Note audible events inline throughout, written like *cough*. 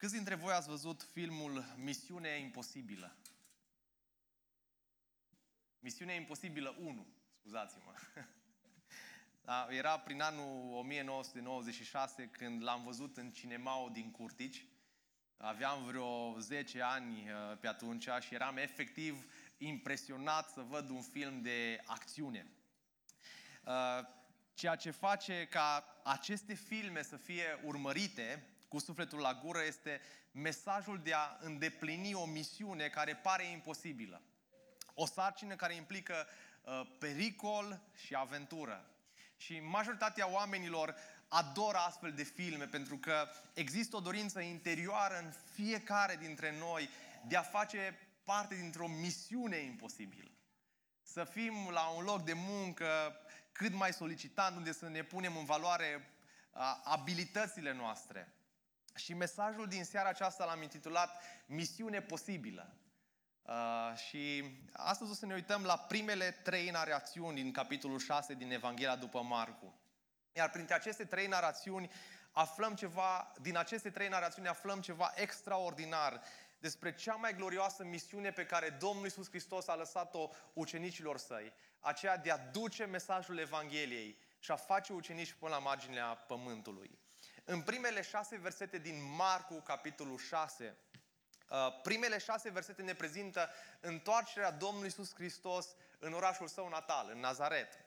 Câți dintre voi ați văzut filmul Misiune Imposibilă? Misiunea Imposibilă 1, scuzați-mă. *laughs* Da, era prin anul 1996 când l-am văzut în cinemaul din Curtici. Aveam vreo 10 ani uh, pe atunci și eram efectiv impresionat să văd un film de acțiune. Uh, ceea ce face ca aceste filme să fie urmărite cu sufletul la gură este mesajul de a îndeplini o misiune care pare imposibilă. O sarcină care implică uh, pericol și aventură. Și majoritatea oamenilor adoră astfel de filme pentru că există o dorință interioară în fiecare dintre noi de a face parte dintr-o misiune imposibilă. Să fim la un loc de muncă cât mai solicitant, unde să ne punem în valoare abilitățile noastre. Și mesajul din seara aceasta l-am intitulat Misiune posibilă. Uh, și astăzi o să ne uităm la primele trei narațiuni din capitolul 6 din Evanghelia după Marcu. Iar printre aceste trei narațiuni aflăm ceva, din aceste trei narațiuni aflăm ceva extraordinar despre cea mai glorioasă misiune pe care Domnul Iisus Hristos a lăsat-o ucenicilor săi, aceea de a duce mesajul Evangheliei și a face ucenici până la marginea pământului. În primele șase versete din Marcu, capitolul 6, uh, primele șase versete ne prezintă întoarcerea Domnului Iisus Hristos în orașul său natal, în Nazaret,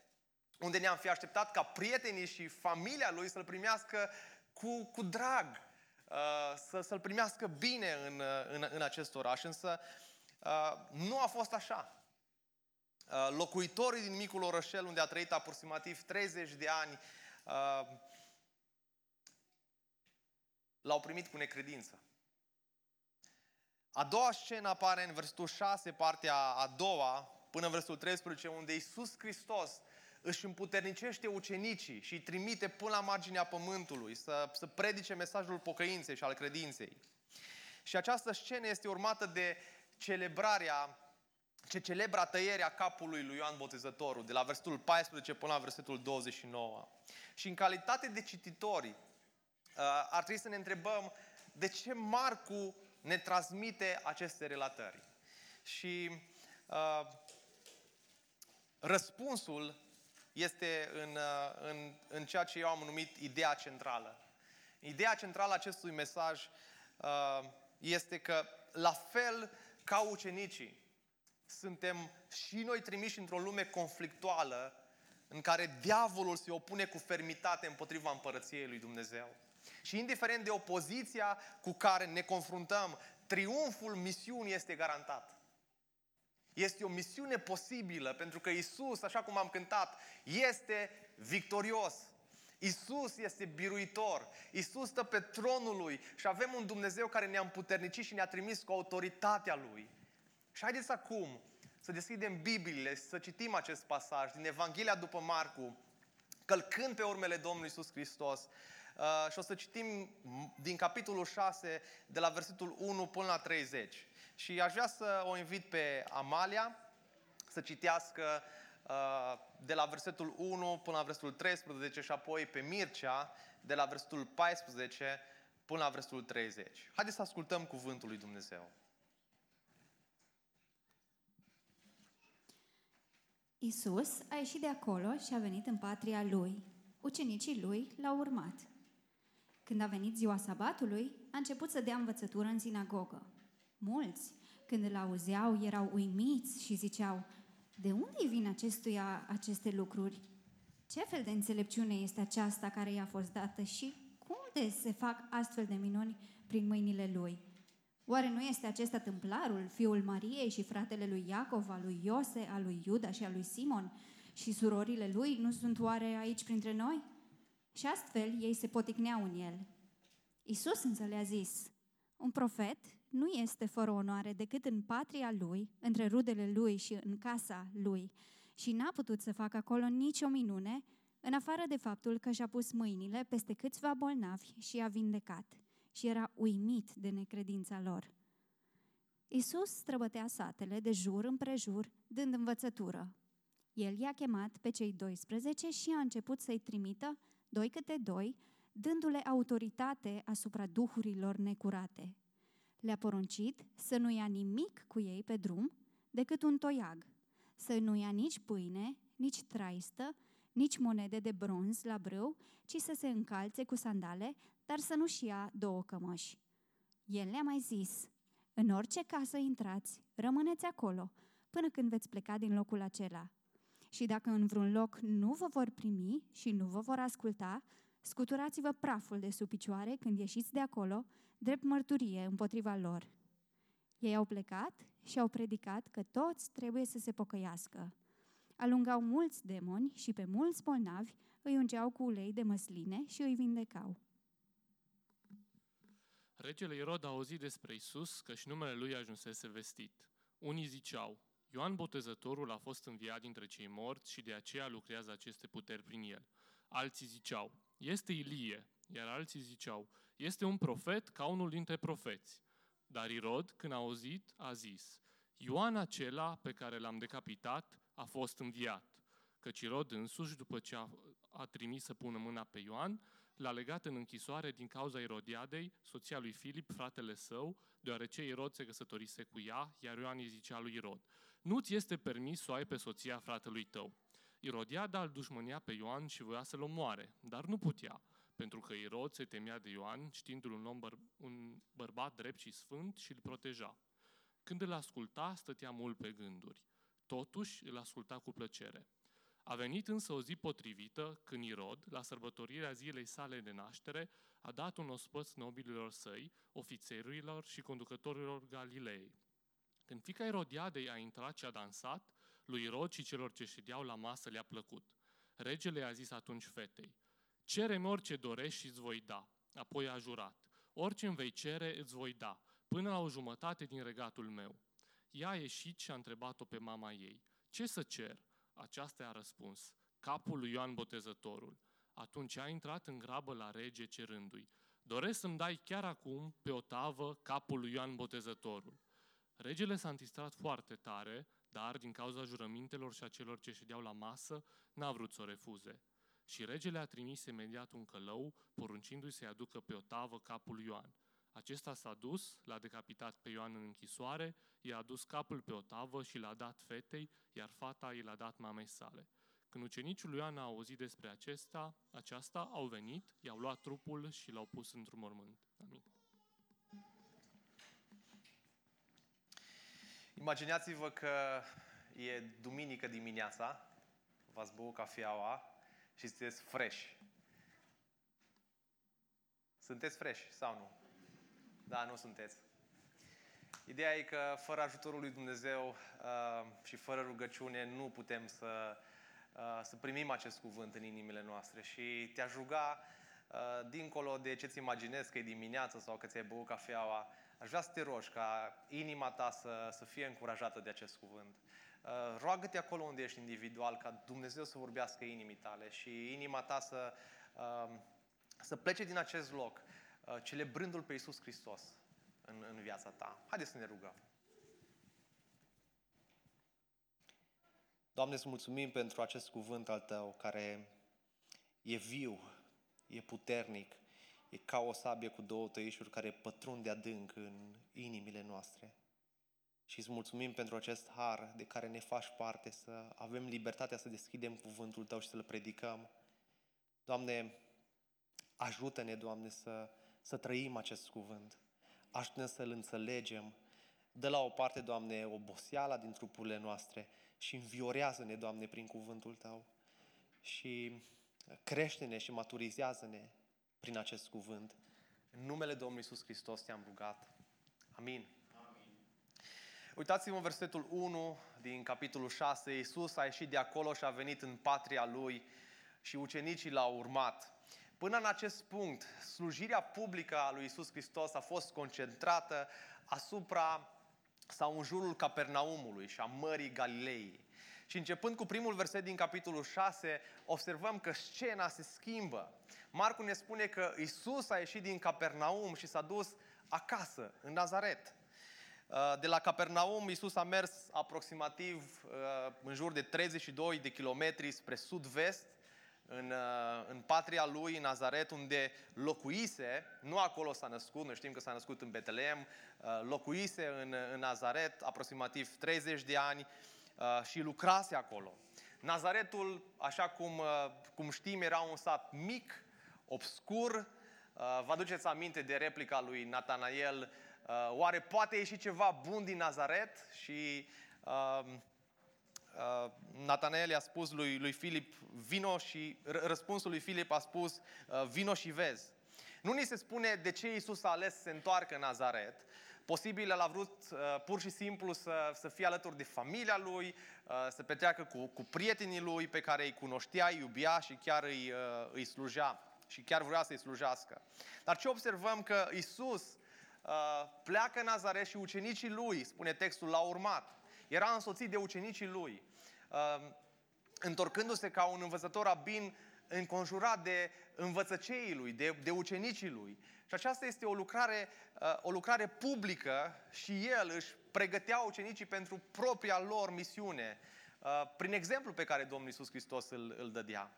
unde ne-am fi așteptat ca prietenii și familia lui să-l primească cu, cu drag, uh, să, să-l primească bine în, uh, în, în acest oraș. Însă nu a fost așa. Locuitorii din micul orășel, unde a trăit aproximativ 30 de ani, l-au primit cu necredință. A doua scenă apare în versetul 6, partea a doua, până în versetul 13, unde Iisus Hristos își împuternicește ucenicii și îi trimite până la marginea pământului să, să predice mesajul pocăinței și al credinței. Și această scenă este urmată de celebrarea ce celebra tăierea capului lui Ioan Botezătorul, de la versetul 14 până la versetul 29. Și în calitate de cititori, Uh, ar trebui să ne întrebăm de ce Marcu ne transmite aceste relatări. Și uh, răspunsul este în, uh, în, în ceea ce eu am numit ideea centrală. Ideea centrală a acestui mesaj uh, este că, la fel ca ucenicii, suntem și noi trimiși într-o lume conflictuală în care diavolul se opune cu fermitate împotriva împărăției lui Dumnezeu. Și indiferent de opoziția cu care ne confruntăm, triumful misiunii este garantat. Este o misiune posibilă pentru că Isus, așa cum am cântat, este victorios. Isus este biruitor. Isus stă pe tronul lui și avem un Dumnezeu care ne-a împuternicit și ne-a trimis cu autoritatea lui. Și haideți acum să deschidem Bibliile, să citim acest pasaj din Evanghelia după Marcu, călcând pe urmele Domnului Isus Hristos, Uh, și o să citim din capitolul 6, de la versetul 1 până la 30. Și aș vrea să o invit pe Amalia să citească uh, de la versetul 1 până la versetul 13 și apoi pe Mircea de la versetul 14 până la versetul 30. Haideți să ascultăm cuvântul lui Dumnezeu. Isus a ieșit de acolo și a venit în patria lui. Ucenicii lui l-au urmat. Când a venit ziua sabatului, a început să dea învățătură în sinagogă. Mulți, când îl auzeau, erau uimiți și ziceau, de unde vin acestuia aceste lucruri? Ce fel de înțelepciune este aceasta care i-a fost dată și cum de se fac astfel de minuni prin mâinile lui? Oare nu este acesta tâmplarul, fiul Mariei și fratele lui Iacov, al lui Iose, al lui Iuda și al lui Simon? Și surorile lui nu sunt oare aici printre noi? Și astfel ei se poticneau în el. Isus însă le-a zis, un profet nu este fără onoare decât în patria lui, între rudele lui și în casa lui, și n-a putut să facă acolo nicio minune, în afară de faptul că și-a pus mâinile peste câțiva bolnavi și i-a vindecat și era uimit de necredința lor. Isus străbătea satele de jur împrejur, dând învățătură. El i-a chemat pe cei 12 și a început să-i trimită doi câte doi, dându-le autoritate asupra duhurilor necurate. Le-a poruncit să nu ia nimic cu ei pe drum decât un toiag, să nu ia nici pâine, nici traistă, nici monede de bronz la brâu, ci să se încalțe cu sandale, dar să nu-și ia două cămăși. El le-a mai zis, în orice casă intrați, rămâneți acolo, până când veți pleca din locul acela. Și dacă în vreun loc nu vă vor primi și nu vă vor asculta, scuturați-vă praful de sub picioare când ieșiți de acolo, drept mărturie împotriva lor. Ei au plecat și au predicat că toți trebuie să se pocăiască. Alungau mulți demoni și pe mulți bolnavi îi ungeau cu ulei de măsline și îi vindecau. Regele Irod a auzit despre Isus că și numele lui ajunsese vestit. Unii ziceau, Ioan Botezătorul a fost înviat dintre cei morți și de aceea lucrează aceste puteri prin el. Alții ziceau, este Ilie, iar alții ziceau, este un profet ca unul dintre profeți. Dar Irod, când a auzit, a zis, Ioan acela pe care l-am decapitat a fost înviat. Căci Irod însuși, după ce a, a trimis să pună mâna pe Ioan, l-a legat în închisoare din cauza Irodiadei, soția lui Filip, fratele său, deoarece Irod se căsătorise cu ea, iar Ioan îi zicea lui Irod, nu-ți este permis să o ai pe soția fratelui tău. Irodiada îl dușmânia pe Ioan și voia să-l omoare, dar nu putea, pentru că Irod se temea de Ioan, știindu-l un, om băr- un bărbat drept și sfânt și îl proteja. Când îl asculta, stătea mult pe gânduri. Totuși, îl asculta cu plăcere. A venit însă o zi potrivită când Irod, la sărbătorirea zilei sale de naștere, a dat un ospăț nobililor săi, ofițerilor și conducătorilor Galilei. Când fica Irodiadei a intrat și a dansat, lui Irod și celor ce ședeau la masă le-a plăcut. Regele a zis atunci fetei, Cere-mi orice dorești și îți voi da. Apoi a jurat, orice îmi vei cere îți voi da, până la o jumătate din regatul meu. Ea a ieșit și a întrebat-o pe mama ei, ce să cer? Aceasta a răspuns, capul lui Ioan Botezătorul. Atunci a intrat în grabă la rege cerându-i, doresc să-mi dai chiar acum pe o tavă capul lui Ioan Botezătorul. Regele s-a întistrat foarte tare, dar din cauza jurămintelor și a celor ce ședeau la masă, n-a vrut să o refuze. Și regele a trimis imediat un călău, poruncindu-i să-i aducă pe o tavă capul lui Ioan. Acesta s-a dus, l-a decapitat pe Ioan în închisoare, i-a adus capul pe o tavă și l-a dat fetei, iar fata i l-a dat mamei sale. Când ucenicul lui Ioan a auzit despre acesta, aceasta, au venit, i-au luat trupul și l-au pus într-un mormânt. Amin. Imaginați-vă că e duminică dimineața, v-ați băut cafeaua și sunteți fresh. Sunteți fresh sau nu? Da, nu sunteți. Ideea e că fără ajutorul lui Dumnezeu uh, și fără rugăciune nu putem să, uh, să primim acest cuvânt în inimile noastre și te-aș ruga, uh, dincolo de ce-ți imaginezi că e dimineață sau că ți-ai băut cafeaua, aș vrea să te rogi ca inima ta să, să fie încurajată de acest cuvânt. Uh, roagă-te acolo unde ești individual ca Dumnezeu să vorbească inimii tale și inima ta să, uh, să plece din acest loc Uh, celebrându-L pe Iisus Hristos în, în viața ta. Haideți să ne rugăm. Doamne, îți mulțumim pentru acest cuvânt al Tău care e viu, e puternic, e ca o sabie cu două tăișuri care pătrunde adânc în inimile noastre. Și îți mulțumim pentru acest har de care ne faci parte, să avem libertatea să deschidem cuvântul Tău și să-L predicăm. Doamne, ajută-ne, Doamne, să să trăim acest cuvânt. Ajută-ne să-l înțelegem. Dă la o parte, Doamne, oboseala din trupurile noastre și înviorează-ne, Doamne, prin cuvântul Tău. Și crește-ne și maturizează-ne prin acest cuvânt. În numele Domnului Iisus Hristos te-am rugat. Amin. Amin. Uitați-vă în versetul 1 din capitolul 6. Iisus a ieșit de acolo și a venit în patria Lui și ucenicii l-au urmat. Până în acest punct, slujirea publică a lui Isus Hristos a fost concentrată asupra sau în jurul Capernaumului și a Mării Galilei. Și începând cu primul verset din capitolul 6, observăm că scena se schimbă. Marcu ne spune că Isus a ieșit din Capernaum și s-a dus acasă, în Nazaret. Uh, de la Capernaum, Isus a mers aproximativ uh, în jur de 32 de kilometri spre sud-vest, în, uh, în patria lui, în Nazaret, unde locuise, nu acolo s-a născut, noi știm că s-a născut în Betleem, uh, locuise în, în Nazaret aproximativ 30 de ani uh, și lucrase acolo. Nazaretul, așa cum, cum știm, era un sat mic, obscur. Vă aduceți aminte de replica lui Natanael, oare poate ieși ceva bun din Nazaret? Și uh, Natanael i-a spus lui, lui Filip, vino și, răspunsul lui Filip a spus, uh, vino și vezi. Nu ni se spune de ce Iisus a ales să se întoarcă în Nazaret. Posibil el a vrut uh, pur și simplu să, să fie alături de familia lui, uh, să petreacă cu, cu prietenii lui pe care îi cunoștea, îi iubea și chiar îi, uh, îi slujea și chiar vrea să-i slujească. Dar ce observăm? Că Iisus uh, pleacă în Nazaret și ucenicii lui, spune textul, l-au urmat era însoțit de ucenicii lui, um, întorcându-se ca un învățător rabin înconjurat de învățăceii lui, de, de ucenicii lui. Și aceasta este o lucrare, uh, o lucrare publică și el își pregătea ucenicii pentru propria lor misiune, uh, prin exemplu pe care Domnul Iisus Hristos îl, îl dădea.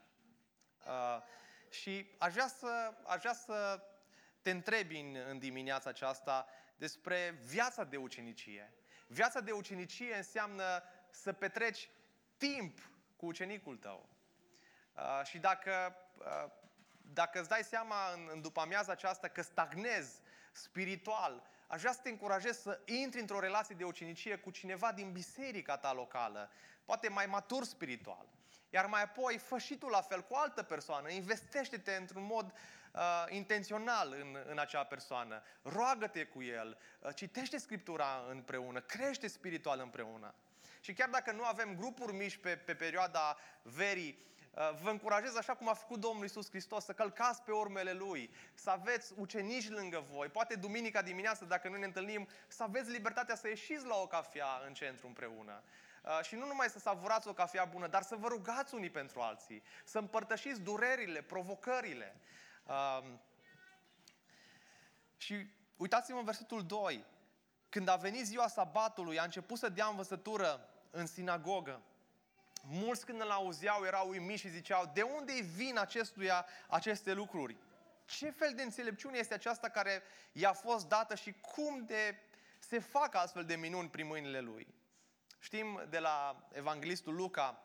Uh, și aș vrea să, aș vrea să te întrebi în, în dimineața aceasta despre viața de ucenicie. Viața de ucenicie înseamnă să petreci timp cu ucenicul tău. Uh, și dacă, uh, dacă îți dai seama în, în după amiaza aceasta că stagnezi spiritual, aș vrea să te încurajez să intri într-o relație de ucenicie cu cineva din biserica ta locală, poate mai matur spiritual. Iar mai apoi, fă și tu la fel cu o altă persoană, investește-te într-un mod uh, intențional în, în acea persoană. Roagă-te cu el, uh, citește Scriptura împreună, crește spiritual împreună. Și chiar dacă nu avem grupuri mici pe, pe perioada verii, uh, vă încurajez, așa cum a făcut Domnul Isus Hristos, să călcați pe urmele Lui, să aveți ucenici lângă voi, poate duminica dimineață, dacă nu ne întâlnim, să aveți libertatea să ieșiți la o cafea în centru împreună. Uh, și nu numai să savurați o cafea bună, dar să vă rugați unii pentru alții, să împărtășiți durerile, provocările. Um, și uitați-vă în versetul 2. Când a venit ziua sabatului, a început să dea învățătură în sinagogă. Mulți când îl auzeau erau uimiți și ziceau, de unde îi vin acestuia aceste lucruri? Ce fel de înțelepciune este aceasta care i-a fost dată și cum de se fac astfel de minuni prin mâinile lui? Știm de la evanghelistul Luca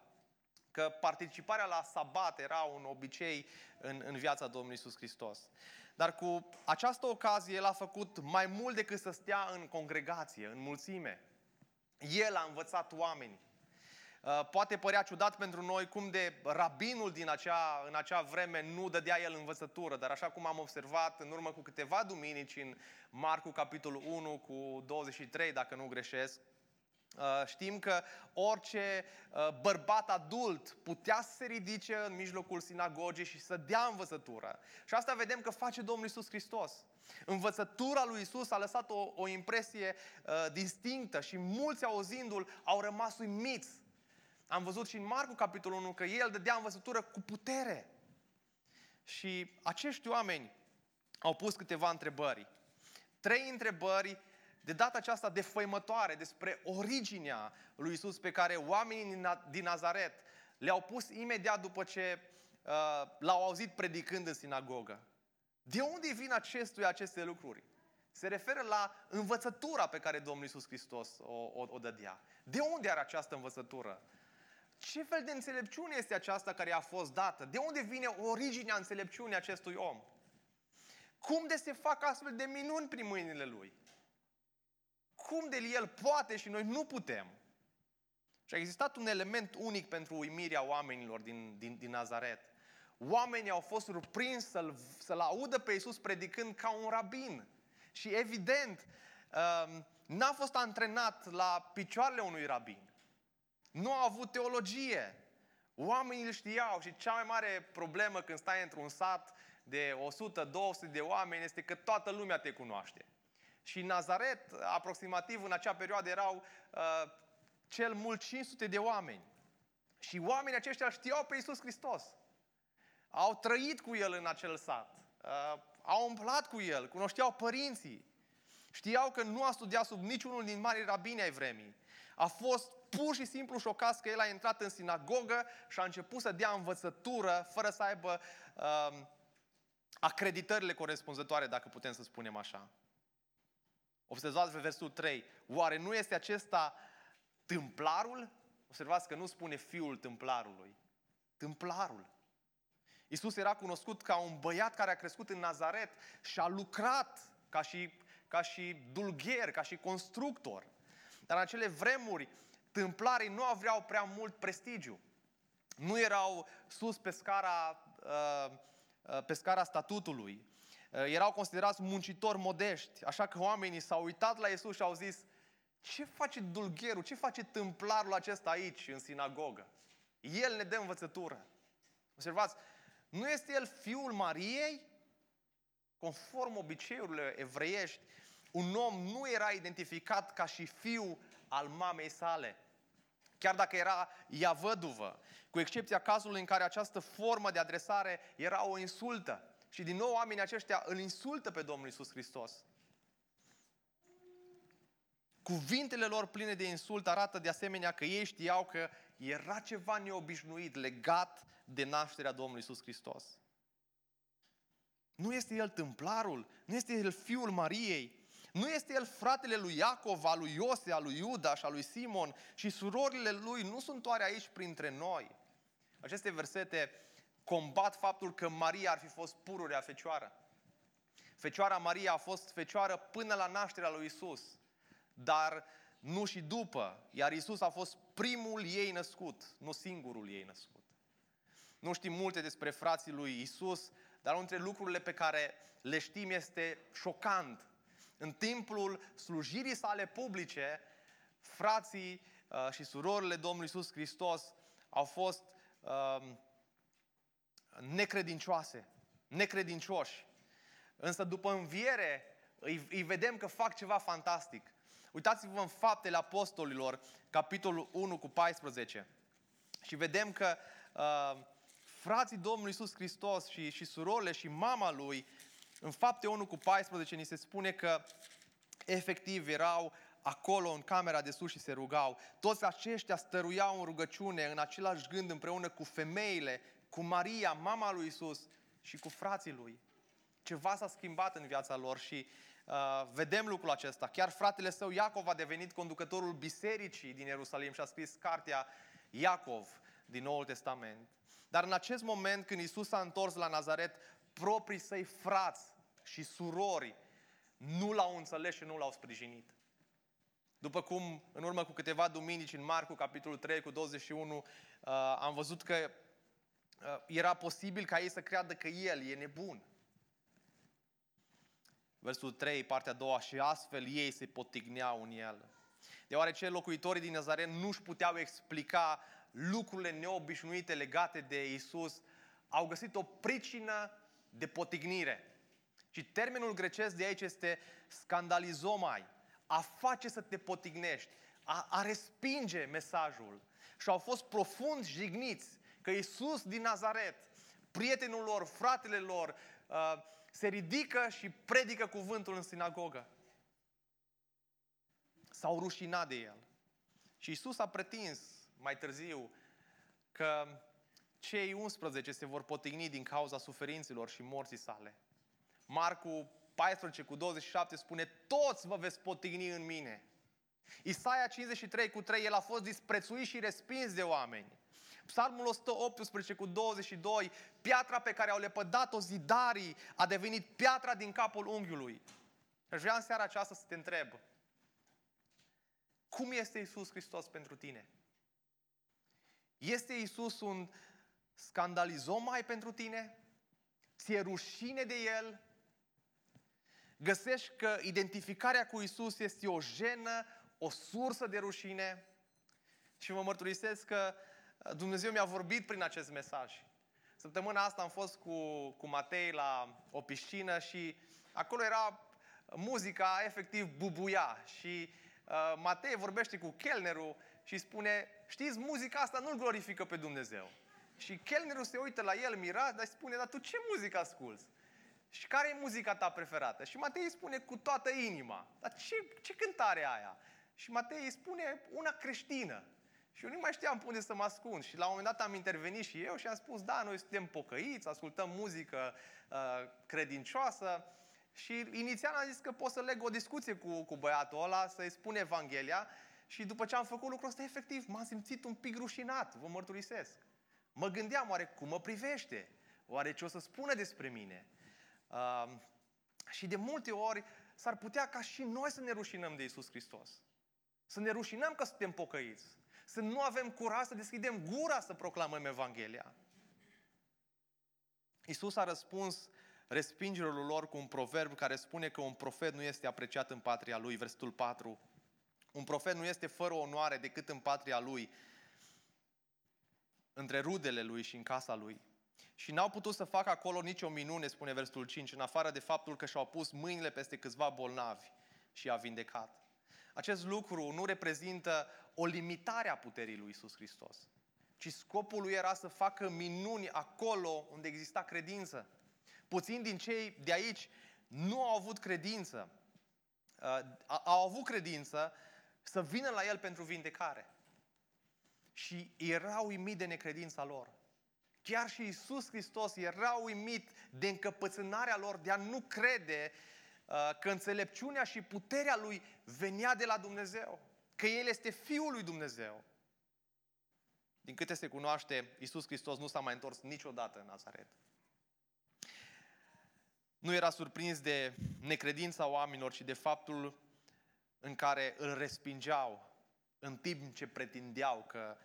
că participarea la sabat era un obicei în, în viața Domnului Isus Hristos. Dar cu această ocazie el a făcut mai mult decât să stea în congregație, în mulțime. El a învățat oameni. Uh, poate părea ciudat pentru noi cum de rabinul din acea, în acea vreme nu dădea el învățătură, dar așa cum am observat în urmă cu câteva duminici în Marcu capitolul 1 cu 23, dacă nu greșesc, Uh, știm că orice uh, bărbat adult putea să se ridice în mijlocul sinagogii și să dea învățătură. Și asta vedem că face Domnul Isus Hristos. Învățătura lui Isus a lăsat o, o impresie uh, distinctă și mulți auzindu-l au rămas uimiți. Am văzut și în Marcu capitolul 1 că el dădea învățătură cu putere. Și acești oameni au pus câteva întrebări. Trei întrebări de data aceasta defăimătoare despre originea lui Isus pe care oamenii din Nazaret le-au pus imediat după ce uh, l-au auzit predicând în sinagogă. De unde vin acestuia aceste lucruri? Se referă la învățătura pe care Domnul Isus Hristos o, o, o dădea. De unde are această învățătură? Ce fel de înțelepciune este aceasta care a fost dată? De unde vine originea înțelepciunii acestui om? Cum de se fac astfel de minuni prin mâinile lui? cum de el poate și noi nu putem? Și a existat un element unic pentru uimirea oamenilor din, din, din Nazaret. Oamenii au fost surprinși să-l, să-l audă pe Iisus predicând ca un rabin. Și evident, um, n-a fost antrenat la picioarele unui rabin. Nu a avut teologie. Oamenii îl știau și cea mai mare problemă când stai într-un sat de 100-200 de oameni este că toată lumea te cunoaște. Și Nazaret, aproximativ în acea perioadă, erau uh, cel mult 500 de oameni. Și oamenii aceștia știau pe Iisus Hristos. Au trăit cu El în acel sat. Uh, au umplat cu El, cunoșteau părinții. Știau că nu a studiat sub niciunul din mari rabini ai vremii. A fost pur și simplu șocați că el a intrat în sinagogă și a început să dea învățătură fără să aibă uh, acreditările corespunzătoare, dacă putem să spunem așa. Observați pe versul 3. Oare nu este acesta tâmplarul? Observați că nu spune fiul tâmplarului. Tâmplarul. Iisus era cunoscut ca un băiat care a crescut în Nazaret și a lucrat ca și, ca și dulgher, ca și constructor. Dar în acele vremuri, tâmplarii nu aveau prea mult prestigiu. Nu erau sus pe scara, uh, uh, pe scara statutului. Uh, erau considerați muncitori modești. Așa că oamenii s-au uitat la Iisus și au zis, ce face dulgherul, ce face tâmplarul acesta aici, în sinagogă? El ne dă învățătură. Observați, nu este el fiul Mariei? Conform obiceiurilor evreiești, un om nu era identificat ca și fiu al mamei sale. Chiar dacă era ea văduvă, cu excepția cazului în care această formă de adresare era o insultă. Și din nou oamenii aceștia îl insultă pe Domnul Isus Hristos. Cuvintele lor pline de insult arată de asemenea că ei știau că era ceva neobișnuit legat de nașterea Domnului Isus Hristos. Nu este el tâmplarul, nu este el fiul Mariei, nu este el fratele lui Iacov, al lui Iose, al lui Iuda și al lui Simon și surorile lui nu sunt oare aici printre noi? Aceste versete combat faptul că Maria ar fi fost pururea fecioară. Fecioara Maria a fost fecioară până la nașterea lui Isus, dar nu și după, iar Isus a fost primul ei născut, nu singurul ei născut. Nu știm multe despre frații lui Isus, dar unul dintre lucrurile pe care le știm este șocant. În timpul slujirii sale publice, frații uh, și surorile Domnului Isus Hristos au fost uh, necredincioase, necredincioși. Însă după înviere îi, îi vedem că fac ceva fantastic. Uitați-vă în faptele apostolilor, capitolul 1 cu 14. Și vedem că uh, frații Domnului Iisus Hristos și, și surorile și mama lui, în fapte 1 cu 14 ni se spune că efectiv erau acolo în camera de sus și se rugau. Toți aceștia stăruiau în rugăciune, în același gând împreună cu femeile, cu Maria, mama lui Isus și cu frații lui. Ceva s-a schimbat în viața lor și uh, vedem lucrul acesta. Chiar fratele său Iacov a devenit conducătorul bisericii din Ierusalim și a scris cartea Iacov din Noul Testament. Dar în acest moment, când Isus s-a întors la Nazaret, proprii săi frați și surori nu l-au înțeles și nu l-au sprijinit. După cum, în urmă cu câteva duminici, în Marcu, capitolul 3, cu 21, uh, am văzut că uh, era posibil ca ei să creadă că el e nebun. Versul 3, partea a doua, și astfel ei se potigneau în el. Deoarece locuitorii din Nazaret nu-și puteau explica lucrurile neobișnuite legate de Isus, au găsit o pricină de potignire. Și termenul grecesc de aici este scandalizomai, a face să te potignești, a, a respinge mesajul. Și au fost profund jigniți că Isus din Nazaret, prietenul lor, fratele lor, uh, se ridică și predică cuvântul în sinagogă. S-au rușinat de el. Și Isus a pretins mai târziu că cei 11 se vor potigni din cauza suferinților și morții sale. Marcu 14 cu 27 spune, toți vă veți potigni în mine. Isaia 53 cu 3, el a fost disprețuit și respins de oameni. Psalmul 118 cu 22, piatra pe care au lepădat-o zidarii a devenit piatra din capul unghiului. Aș vrea în seara aceasta să te întreb, cum este Isus Hristos pentru tine? Este Isus un scandalizom mai pentru tine? Ți-e rușine de El? Găsești că identificarea cu Isus este o jenă, o sursă de rușine? Și vă mărturisesc că Dumnezeu mi-a vorbit prin acest mesaj. Săptămâna asta am fost cu, cu Matei la o piscină și acolo era muzica efectiv bubuia și uh, Matei vorbește cu chelnerul și spune, știți, muzica asta nu-L glorifică pe Dumnezeu. Și chelnerul se uită la el mirat, dar spune, dar tu ce muzică asculți? Și care e muzica ta preferată? Și Matei îi spune cu toată inima. Dar ce, ce cântare aia? Și Matei îi spune una creștină. Și eu nu mai știam unde să mă ascund. Și la un moment dat am intervenit și eu și am spus, da, noi suntem pocăiți, ascultăm muzică uh, credincioasă. Și inițial am zis că pot să leg o discuție cu, cu băiatul ăla, să-i spun Evanghelia. Și după ce am făcut lucrul ăsta, efectiv, m-am simțit un pic rușinat, vă mărturisesc. Mă gândeam, oare cum mă privește? Oare ce o să spună despre mine? Uh, și de multe ori s-ar putea ca și noi să ne rușinăm de Isus Hristos. Să ne rușinăm că suntem pocăiți. Să nu avem curaj să deschidem gura să proclamăm Evanghelia. Isus a răspuns respingerilor lor cu un proverb care spune că un profet nu este apreciat în patria lui, versetul 4. Un profet nu este fără onoare decât în patria lui, între rudele lui și în casa lui. Și n-au putut să facă acolo nicio minune, spune versetul 5, în afară de faptul că și-au pus mâinile peste câțiva bolnavi și a vindecat. Acest lucru nu reprezintă o limitare a puterii lui Isus Hristos, ci scopul lui era să facă minuni acolo unde exista credință. Puțini din cei de aici nu au avut credință, uh, au avut credință să vină la el pentru vindecare. Și erau uimit de necredința lor. Chiar și Isus Hristos era uimit de încăpățânarea lor de a nu crede uh, că înțelepciunea și puterea lui venea de la Dumnezeu, că El este Fiul lui Dumnezeu. Din câte se cunoaște, Isus Hristos nu s-a mai întors niciodată în Nazaret. Nu era surprins de necredința oamenilor, ci de faptul în care îl respingeau în timp ce pretindeau că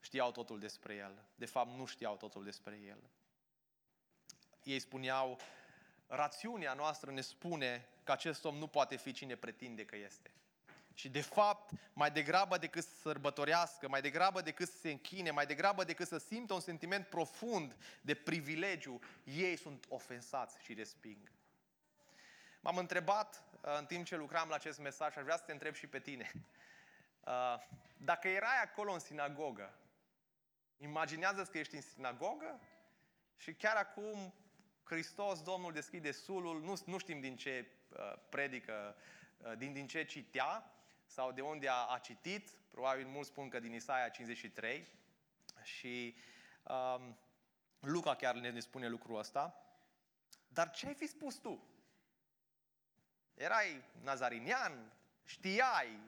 știau totul despre el. De fapt, nu știau totul despre el. Ei spuneau, rațiunea noastră ne spune că acest om nu poate fi cine pretinde că este. Și de fapt, mai degrabă decât să sărbătorească, mai degrabă decât să se închine, mai degrabă decât să simtă un sentiment profund de privilegiu, ei sunt ofensați și resping. M-am întrebat uh, în timp ce lucram la acest mesaj și aș vrea să te întreb și pe tine. Uh, dacă erai acolo în sinagogă Imaginează că ești în sinagogă și chiar acum Hristos, Domnul, deschide sulul, nu, nu știm din ce uh, predică, uh, din, din ce citea sau de unde a, a citit, probabil mulți spun că din Isaia 53 și um, Luca chiar ne spune lucrul ăsta. Dar ce ai fi spus tu? Erai nazarinian, știai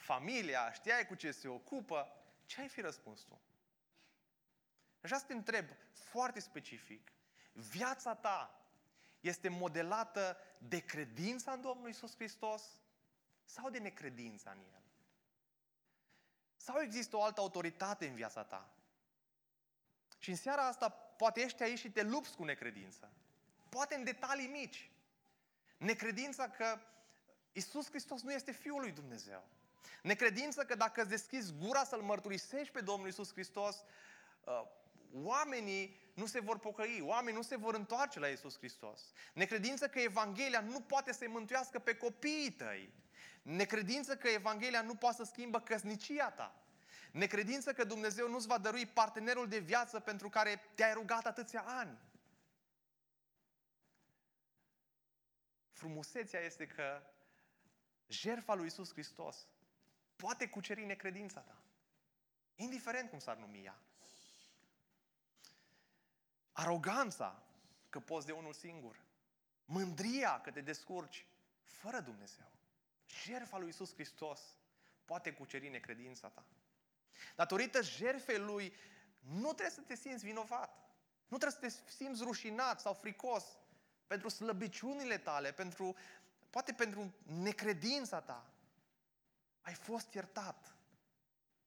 familia, știai cu ce se ocupă, ce ai fi răspuns tu? Așa să te întreb foarte specific. Viața ta este modelată de credința în Domnul Isus Hristos sau de necredința în El? Sau există o altă autoritate în viața ta? Și în seara asta poate ești aici și te lupți cu necredință. Poate în detalii mici. Necredința că Isus Hristos nu este Fiul lui Dumnezeu. Necredință că dacă îți deschizi gura să-L mărturisești pe Domnul Isus Hristos, uh, oamenii nu se vor pocăi, oamenii nu se vor întoarce la Isus Hristos. Necredință că Evanghelia nu poate să-i mântuiască pe copiii tăi. Necredință că Evanghelia nu poate să schimbă căsnicia ta. Necredință că Dumnezeu nu-ți va dărui partenerul de viață pentru care te-ai rugat atâția ani. Frumusețea este că jertfa lui Isus Hristos poate cuceri necredința ta. Indiferent cum s-ar numi ea. Aroganța că poți de unul singur. Mândria că te descurci fără Dumnezeu. Jertfa lui Isus Hristos poate cuceri necredința ta. Datorită jertfei Lui, nu trebuie să te simți vinovat. Nu trebuie să te simți rușinat sau fricos pentru slăbiciunile tale, pentru, poate pentru necredința ta. Ai fost iertat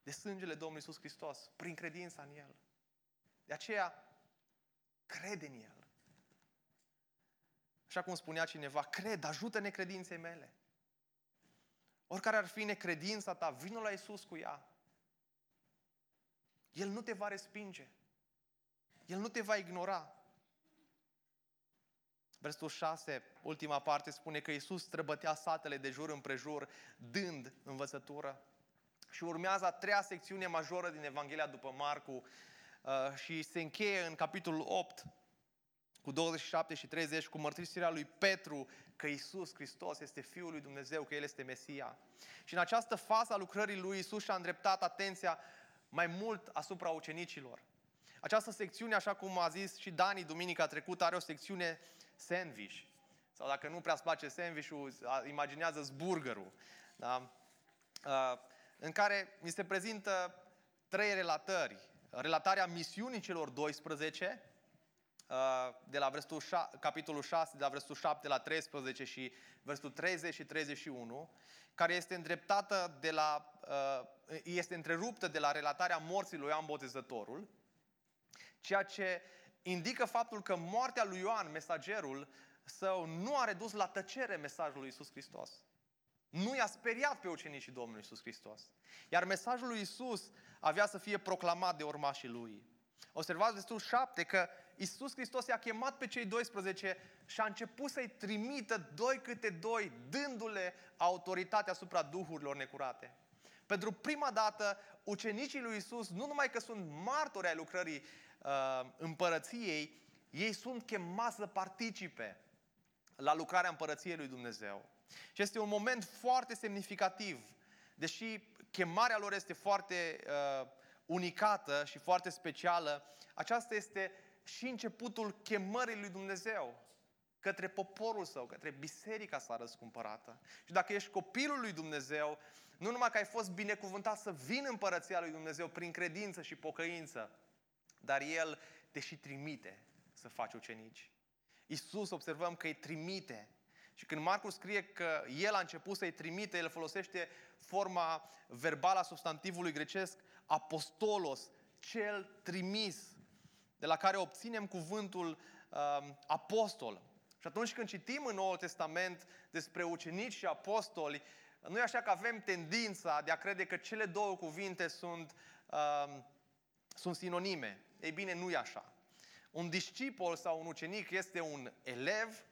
de sângele Domnului Isus Hristos prin credința în El. De aceea, Crede în El. Așa cum spunea cineva, cred, ajută necredinței mele. Oricare ar fi necredința ta, vină la Isus cu ea. El nu te va respinge. El nu te va ignora. Versetul 6, ultima parte, spune că Iisus străbătea satele de jur împrejur, dând învățătură. Și urmează a treia secțiune majoră din Evanghelia după Marcu, Uh, și se încheie în capitolul 8 cu 27 și 30 cu mărturisirea lui Petru că Isus Hristos este Fiul lui Dumnezeu, că El este Mesia. Și în această fază a lucrării lui Isus și-a îndreptat atenția mai mult asupra ucenicilor. Această secțiune, așa cum a zis și Dani duminica trecută, are o secțiune sandwich. Sau dacă nu prea îți place sandwich-ul, imaginează burgerul. Da? În care mi se prezintă trei relatări. Relatarea misiunii celor 12, de la versetul capitolul 6, de la versetul 7 la 13 și versetul 30 și 31, care este îndreptată de la, este întreruptă de la relatarea morții lui Ioan Botezătorul, ceea ce indică faptul că moartea lui Ioan, mesagerul său, nu a redus la tăcere mesajul lui Isus Hristos. Nu i-a speriat pe ucenicii Domnului Isus Hristos. Iar mesajul lui Isus avea să fie proclamat de urmașii lui. Observați destul 7 că Isus Hristos i-a chemat pe cei 12 și a început să-i trimită doi câte doi, dându-le autoritatea asupra duhurilor necurate. Pentru prima dată, ucenicii lui Isus nu numai că sunt martori ai lucrării uh, împărăției, ei sunt chemați să participe la lucrarea împărăției lui Dumnezeu. Și este un moment foarte semnificativ, deși chemarea lor este foarte uh, unicată și foarte specială, aceasta este și începutul chemării lui Dumnezeu către poporul său, către biserica sa răscumpărată. Și dacă ești copilul lui Dumnezeu, nu numai că ai fost binecuvântat să vină împărăția lui Dumnezeu prin credință și pocăință, dar El te și trimite să faci ucenici. Iisus observăm că îi trimite. Și când Marcu scrie că El a început să-i trimite, El folosește forma verbală a substantivului grecesc apostolos, cel trimis, de la care obținem cuvântul uh, apostol. Și atunci când citim în Noul Testament despre ucenici și apostoli, nu e așa că avem tendința de a crede că cele două cuvinte sunt, uh, sunt sinonime. Ei bine, nu e așa. Un discipol sau un ucenic este un elev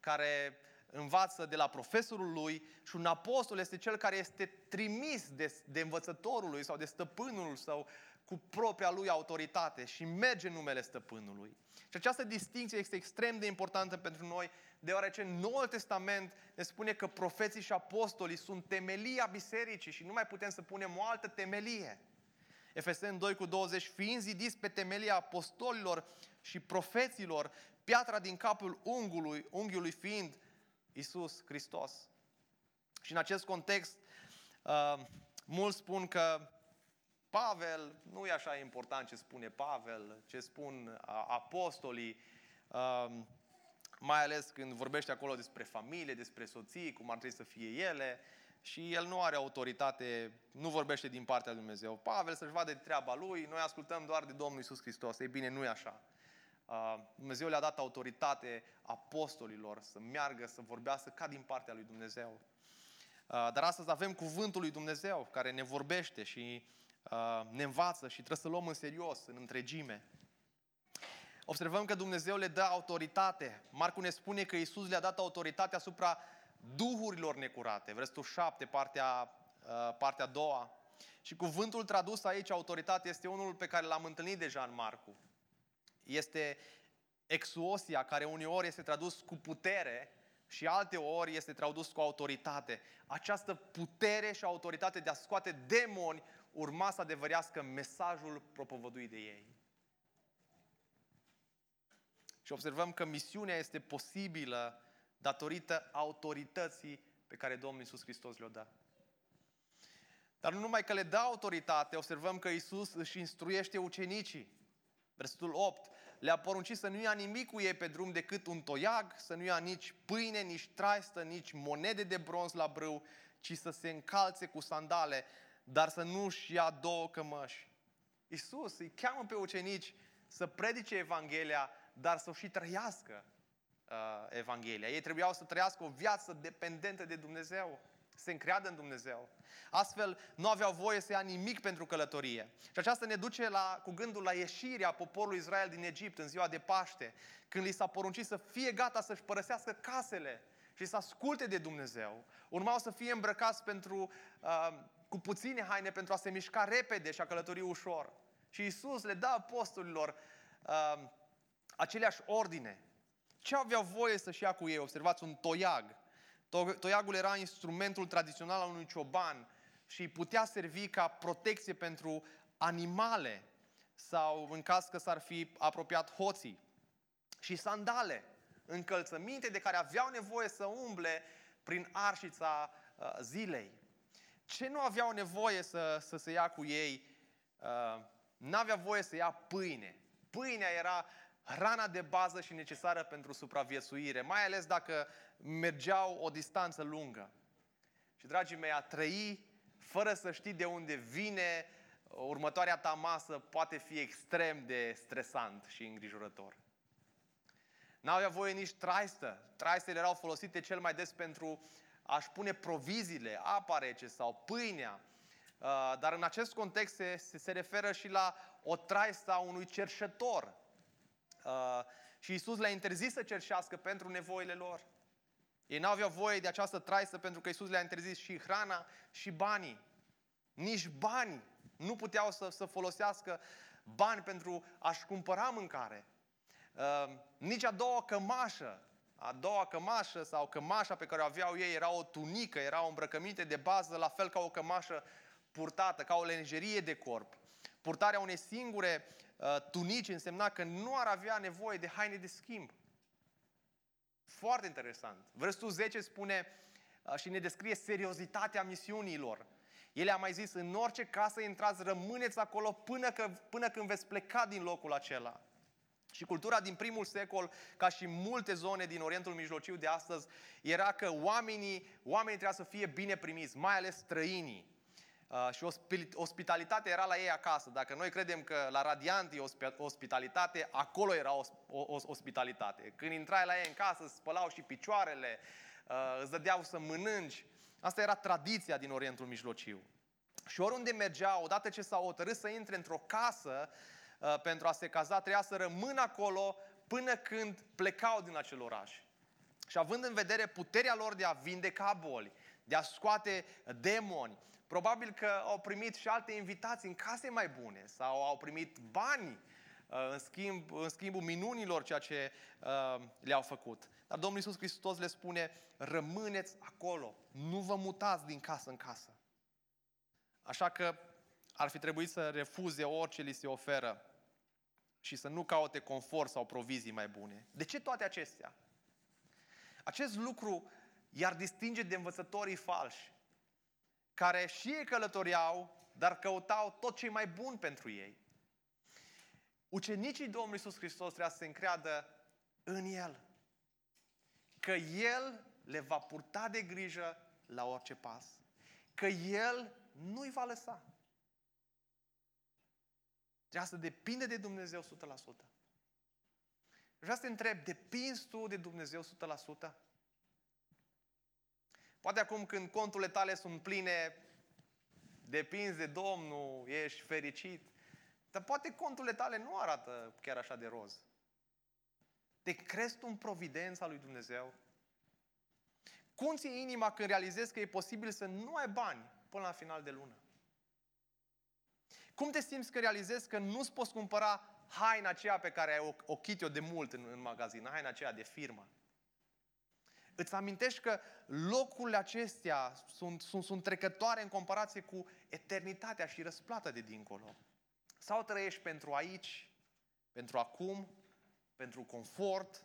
care învață de la profesorul lui și un apostol este cel care este trimis de, de învățătorul lui sau de stăpânul sau cu propria lui autoritate și merge în numele stăpânului. Și această distinție este extrem de importantă pentru noi, deoarece în Noul Testament ne spune că profeții și apostolii sunt temelia bisericii și nu mai putem să punem o altă temelie. Efesen 2 cu 20, fiind zidiți pe temelia apostolilor și profeților, piatra din capul unghiului, unghiului fiind Isus Hristos. Și în acest context, uh, mulți spun că Pavel, nu e așa important ce spune Pavel, ce spun apostolii, uh, mai ales când vorbește acolo despre familie, despre soții, cum ar trebui să fie ele, și el nu are autoritate, nu vorbește din partea lui Dumnezeu. Pavel să-și vadă de treaba lui, noi ascultăm doar de Domnul Isus Hristos. Ei bine, nu e așa. Dumnezeu le-a dat autoritate apostolilor să meargă, să vorbească ca din partea lui Dumnezeu. Dar astăzi avem cuvântul lui Dumnezeu care ne vorbește și ne învață și trebuie să luăm în serios, în întregime. Observăm că Dumnezeu le dă autoritate. Marcu ne spune că Isus le-a dat autoritate asupra duhurilor necurate. Versetul 7, partea, partea a doua. Și cuvântul tradus aici, autoritate, este unul pe care l-am întâlnit deja în Marcu este exuosia, care uneori este tradus cu putere și alte ori este tradus cu autoritate. Această putere și autoritate de a scoate demoni urma să adevărească mesajul propovăduit de ei. Și observăm că misiunea este posibilă datorită autorității pe care Domnul Iisus Hristos le-o dă. Dar nu numai că le dă autoritate, observăm că Iisus își instruiește ucenicii. Versetul 8 le-a poruncit să nu ia nimic cu ei pe drum decât un toiag, să nu ia nici pâine, nici traistă, nici monede de bronz la brâu, ci să se încalțe cu sandale, dar să nu-și ia două cămăși. Iisus îi cheamă pe ucenici să predice Evanghelia, dar să o și trăiască uh, Evanghelia. Ei trebuiau să trăiască o viață dependentă de Dumnezeu se încreadă în Dumnezeu. Astfel, nu aveau voie să ia nimic pentru călătorie. Și aceasta ne duce la, cu gândul la ieșirea poporului Israel din Egipt în ziua de Paște, când li s-a poruncit să fie gata să-și părăsească casele și să asculte de Dumnezeu. Urmau să fie îmbrăcați pentru, uh, cu puține haine pentru a se mișca repede și a călători ușor. Și Isus le dă apostolilor uh, aceleași ordine. Ce aveau voie să-și ia cu ei? Observați, un toiag Toiagul era instrumentul tradițional al unui cioban și putea servi ca protecție pentru animale sau în caz că s-ar fi apropiat hoții și sandale, încălțăminte de care aveau nevoie să umble prin arșița uh, zilei. Ce nu aveau nevoie să, să se ia cu ei? Uh, n-avea voie să ia pâine. Pâinea era hrana de bază și necesară pentru supraviețuire, mai ales dacă mergeau o distanță lungă. Și, dragii mei, a trăi fără să știi de unde vine următoarea ta masă poate fi extrem de stresant și îngrijorător. N-avea voie nici traistă. Traistele erau folosite cel mai des pentru a-și pune proviziile, apa rece sau pâinea. Uh, dar în acest context se, se referă și la o traistă a unui cerșător. Uh, și Isus le-a interzis să cerșească pentru nevoile lor. Ei n-aveau voie de această traistă pentru că Isus le-a interzis și hrana și banii. Nici bani nu puteau să, să folosească bani pentru a-și cumpăra mâncare. Uh, nici a doua cămașă, a doua cămașă sau cămașa pe care o aveau ei era o tunică, era o îmbrăcăminte de bază, la fel ca o cămașă purtată, ca o lenjerie de corp. Purtarea unei singure uh, tunici însemna că nu ar avea nevoie de haine de schimb. Foarte interesant. Versetul 10 spune uh, și ne descrie seriozitatea misiunilor. El a mai zis, în orice casă intrați, rămâneți acolo până, că, până când veți pleca din locul acela. Și cultura din primul secol, ca și multe zone din Orientul Mijlociu de astăzi, era că oamenii, oamenii trebuia să fie bine primiți, mai ales străinii. Uh, și ospitalitatea era la ei acasă. Dacă noi credem că la Radiant e ospitalitate, acolo era ospitalitate. Când intrai la ei în casă, îți spălau și picioarele, uh, îți dădeau să mănânci. Asta era tradiția din Orientul Mijlociu. Și oriunde mergea, odată ce s-au hotărât să intre într-o casă uh, pentru a se caza, trebuia să rămână acolo până când plecau din acel oraș. Și având în vedere puterea lor de a vindeca boli, de a scoate demoni, probabil că au primit și alte invitații în case mai bune sau au primit bani uh, în, schimb, în schimbul minunilor ceea ce uh, le-au făcut. Dar Domnul Iisus Hristos le spune, rămâneți acolo, nu vă mutați din casă în casă. Așa că ar fi trebuit să refuze orice li se oferă și să nu caute confort sau provizii mai bune. De ce toate acestea? Acest lucru i-ar distinge de învățătorii falși, care și ei călătoreau, dar căutau tot ce mai bun pentru ei. Ucenicii Domnului Iisus Hristos trebuia să se încreadă în El că El le va purta de grijă la orice pas, că El nu-i va lăsa. Trebuie să depinde de Dumnezeu 100%. Vreau să te întreb, depinzi tu de Dumnezeu 100%? Poate acum când conturile tale sunt pline, depinzi de Domnul, ești fericit, dar poate conturile tale nu arată chiar așa de roz. Te crezi tu în providența lui Dumnezeu? Cum ți inima când realizezi că e posibil să nu ai bani până la final de lună? Cum te simți că realizezi că nu-ți poți cumpăra haina aceea pe care ai ochit-o de mult în, în magazin, haina aceea de firmă? Îți amintești că locurile acestea sunt, sunt, sunt trecătoare în comparație cu eternitatea și răsplata de dincolo. Sau trăiești pentru aici, pentru acum, pentru confort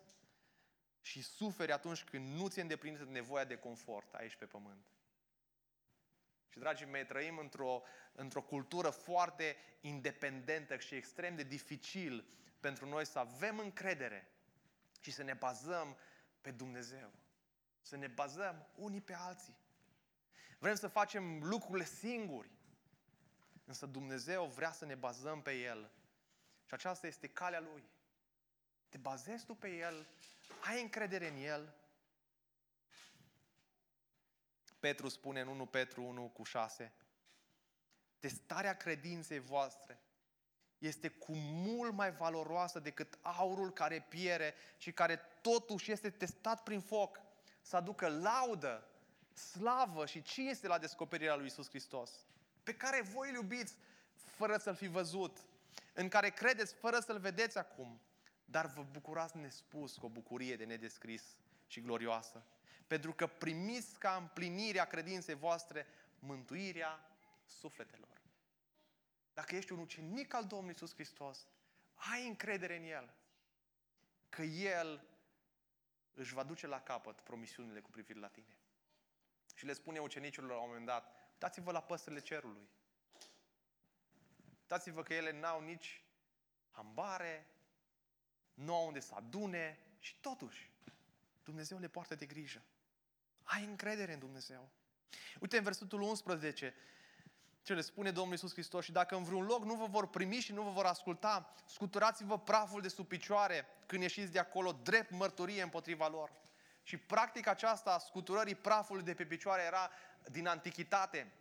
și suferi atunci când nu ți-e îndeplinită nevoia de confort aici pe pământ. Și, dragii mei, trăim într-o, într-o cultură foarte independentă și extrem de dificil pentru noi să avem încredere și să ne bazăm pe Dumnezeu. Să ne bazăm unii pe alții. Vrem să facem lucrurile singuri. Însă Dumnezeu vrea să ne bazăm pe El. Și aceasta este calea Lui. Te bazezi tu pe El, ai încredere în El. Petru spune în 1 Petru 1 cu 6, testarea credinței voastre este cu mult mai valoroasă decât aurul care piere și care totuși este testat prin foc să aducă laudă, slavă și cinste la descoperirea lui Isus Hristos, pe care voi îl iubiți fără să-L fi văzut, în care credeți fără să-L vedeți acum, dar vă bucurați nespus cu o bucurie de nedescris și glorioasă, pentru că primiți ca împlinirea credinței voastre mântuirea sufletelor. dacă ești un ucenic al Domnului Iisus Hristos, ai încredere în El. Că El își va duce la capăt promisiunile cu privire la tine. Și le spune ucenicilor la un moment dat, uitați-vă la păsările cerului. Uitați-vă că ele n-au nici ambare, nu au unde să adune și totuși Dumnezeu le poartă de grijă. Ai încredere în Dumnezeu. Uite în versetul 11, ce le spune Domnul Iisus Hristos și dacă în vreun loc nu vă vor primi și nu vă vor asculta, scuturați-vă praful de sub picioare când ieșiți de acolo, drept mărturie împotriva lor. Și practica aceasta a scuturării prafului de pe picioare era din antichitate.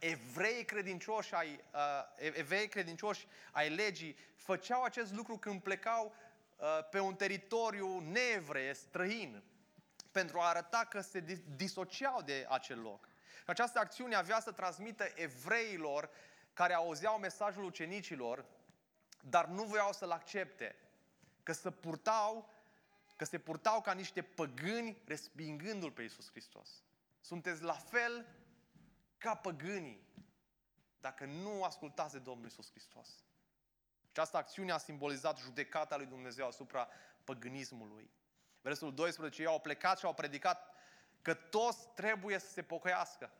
Evrei credincioși ai, uh, evrei credincioși ai legii făceau acest lucru când plecau uh, pe un teritoriu neevre, străin, pentru a arăta că se disociau de acel loc. Și această acțiune avea să transmită evreilor care auzeau mesajul ucenicilor, dar nu voiau să-l accepte, că se purtau, că se purtau ca niște păgâni respingându-L pe Iisus Hristos. Sunteți la fel ca păgânii dacă nu ascultați de Domnul Iisus Hristos. Această acțiune a simbolizat judecata lui Dumnezeu asupra păgânismului. Versul 12, ei au plecat și au predicat că toți trebuie să se pocăiască.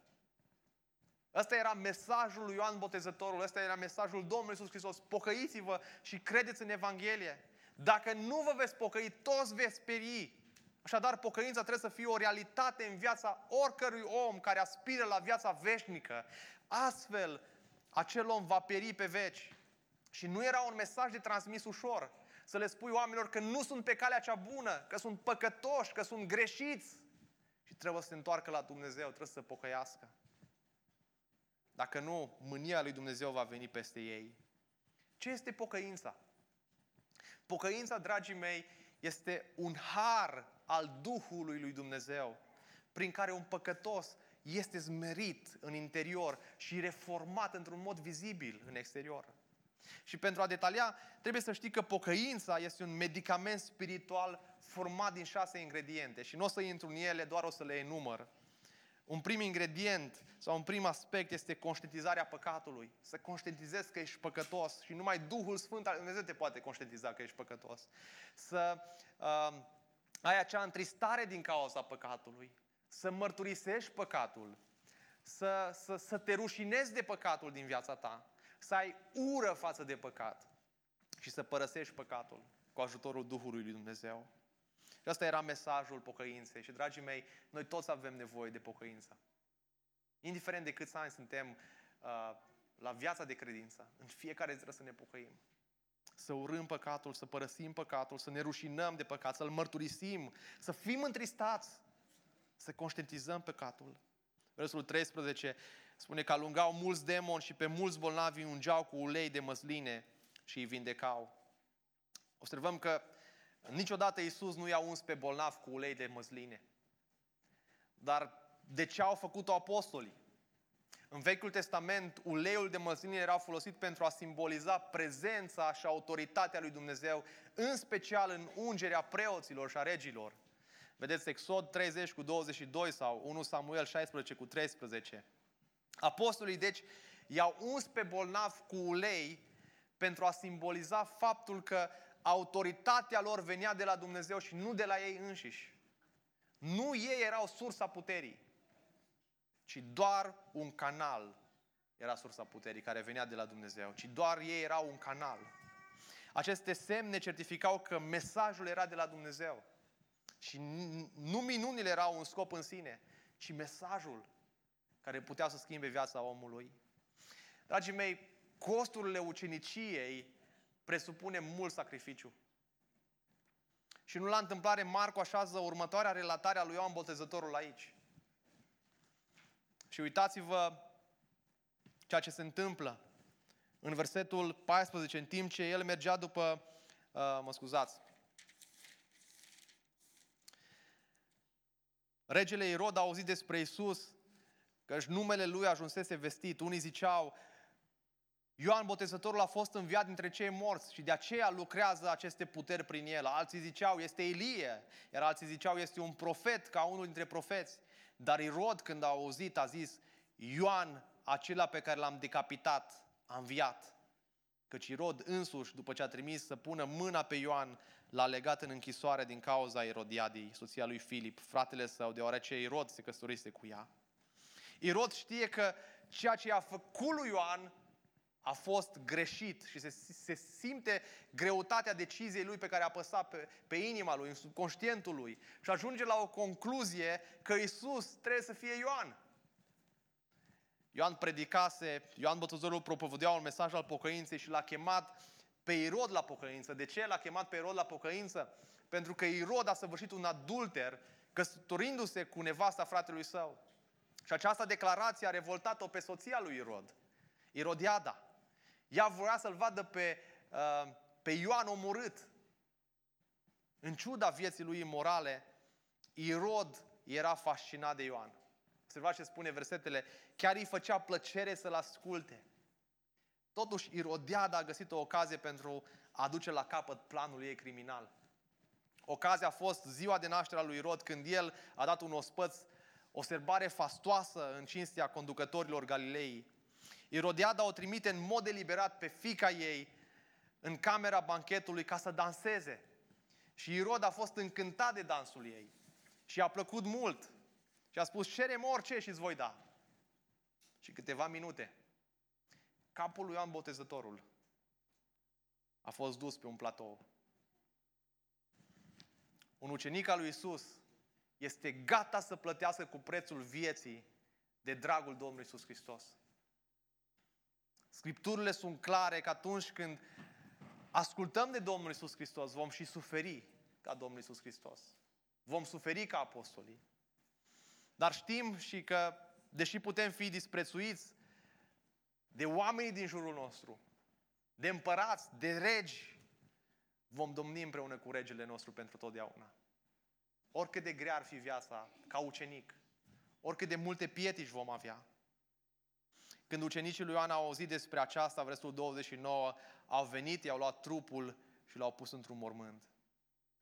Ăsta era mesajul lui Ioan Botezătorul, ăsta era mesajul Domnului Iisus Hristos. Pocăiți-vă și credeți în Evanghelie. Dacă nu vă veți pocăi, toți veți speri. Așadar, pocăința trebuie să fie o realitate în viața oricărui om care aspiră la viața veșnică. Astfel, acel om va peri pe veci. Și nu era un mesaj de transmis ușor. Să le spui oamenilor că nu sunt pe calea cea bună, că sunt păcătoși, că sunt greșiți. Și trebuie să se întoarcă la Dumnezeu, trebuie să se pocăiască. Dacă nu, mânia lui Dumnezeu va veni peste ei. Ce este pocăința? Pocăința, dragii mei, este un har al Duhului lui Dumnezeu, prin care un păcătos este zmerit în interior și reformat într-un mod vizibil în exterior. Și pentru a detalia, trebuie să știi că pocăința este un medicament spiritual format din șase ingrediente și nu o să intru în ele, doar o să le enumăr. Un prim ingredient sau un prim aspect este conștientizarea păcatului. Să conștientizezi că ești păcătos și numai Duhul Sfânt al Dumnezeu te poate conștientiza că ești păcătos. Să uh, ai acea întristare din cauza păcatului. Să mărturisești păcatul. Să, să, să te rușinezi de păcatul din viața ta. Să ai ură față de păcat. Și să părăsești păcatul cu ajutorul Duhului lui Dumnezeu. Și asta era mesajul pocăinței. Și, dragii mei, noi toți avem nevoie de pocăință. Indiferent de câți ani suntem uh, la viața de credință, în fiecare zi trebuie să ne pocăim. Să urâm păcatul, să părăsim păcatul, să ne rușinăm de păcat, să-l mărturisim, să fim întristați, să conștientizăm păcatul. Versul 13 spune că alungau mulți demoni și pe mulți bolnavi ungeau cu ulei de măsline și îi vindecau. Observăm că Niciodată Iisus nu i-a uns pe bolnav cu ulei de măsline. Dar de ce au făcut-o apostolii? În Vechiul Testament, uleiul de măsline era folosit pentru a simboliza prezența și autoritatea lui Dumnezeu, în special în ungerea preoților și a regilor. Vedeți Exod 30 cu 22 sau 1 Samuel 16 cu 13. Apostolii, deci, i-au uns pe bolnav cu ulei pentru a simboliza faptul că autoritatea lor venea de la Dumnezeu și nu de la ei înșiși. Nu ei erau sursa puterii, ci doar un canal era sursa puterii care venea de la Dumnezeu, ci doar ei erau un canal. Aceste semne certificau că mesajul era de la Dumnezeu. Și nu minunile erau un scop în sine, ci mesajul care putea să schimbe viața omului. Dragii mei, costurile uceniciei presupune mult sacrificiu. Și nu la întâmplare, Marco așează următoarea relatare a lui Ioan Botezătorul aici. Și uitați-vă ceea ce se întâmplă în versetul 14, în timp ce el mergea după, uh, mă scuzați, regele Irod a auzit despre Isus, că numele lui ajunsese vestit. Unii ziceau, Ioan Botezătorul a fost înviat dintre cei morți și de aceea lucrează aceste puteri prin el. Alții ziceau, este Ilie, iar alții ziceau, este un profet ca unul dintre profeți. Dar Irod, când a auzit, a zis, Ioan, acela pe care l-am decapitat, a înviat. Căci Irod însuși, după ce a trimis să pună mâna pe Ioan, l-a legat în închisoare din cauza Erodiadei, soția lui Filip, fratele său, deoarece Irod se căsătorise cu ea. Irod știe că ceea ce a făcut lui Ioan a fost greșit și se, se simte greutatea deciziei lui pe care a apăsat pe, pe inima lui, în subconștientul lui și ajunge la o concluzie că Isus trebuie să fie Ioan. Ioan predicase, Ioan Botezorul propovădea un mesaj al pocăinței și l-a chemat pe Irod la pocăință. De ce l-a chemat pe Irod la pocăință? Pentru că Irod a săvârșit un adulter căsătorindu-se cu nevasta fratelui său. Și această declarație a revoltat-o pe soția lui Irod, Irodiada. Ea voia să-l vadă pe, uh, pe Ioan omorât. În ciuda vieții lui imorale, Irod era fascinat de Ioan. Observați ce spune versetele. Chiar îi făcea plăcere să-l asculte. Totuși, Irodiada a găsit o ocazie pentru a duce la capăt planul ei criminal. Ocazia a fost ziua de naștere a lui Irod, când el a dat un ospăț, o serbare fastoasă în cinstea conducătorilor Galilei. Irodiada o trimite în mod deliberat pe fica ei în camera banchetului ca să danseze. Și Irod a fost încântat de dansul ei. Și a plăcut mult. Și a spus, cere orice și îți voi da. Și câteva minute, capul lui Ioan Botezătorul a fost dus pe un platou. Un ucenic al lui Isus este gata să plătească cu prețul vieții de dragul Domnului Isus Hristos. Scripturile sunt clare că atunci când ascultăm de Domnul Isus Hristos, vom și suferi ca Domnul Isus Hristos. Vom suferi ca apostolii. Dar știm și că, deși putem fi disprețuiți de oamenii din jurul nostru, de împărați, de regi, vom domni împreună cu regele nostru pentru totdeauna. Oricât de grea ar fi viața ca ucenic, oricât de multe pietici vom avea, când ucenicii lui Ioan au auzit despre aceasta, versetul 29, au venit, i-au luat trupul și l-au pus într-un mormânt.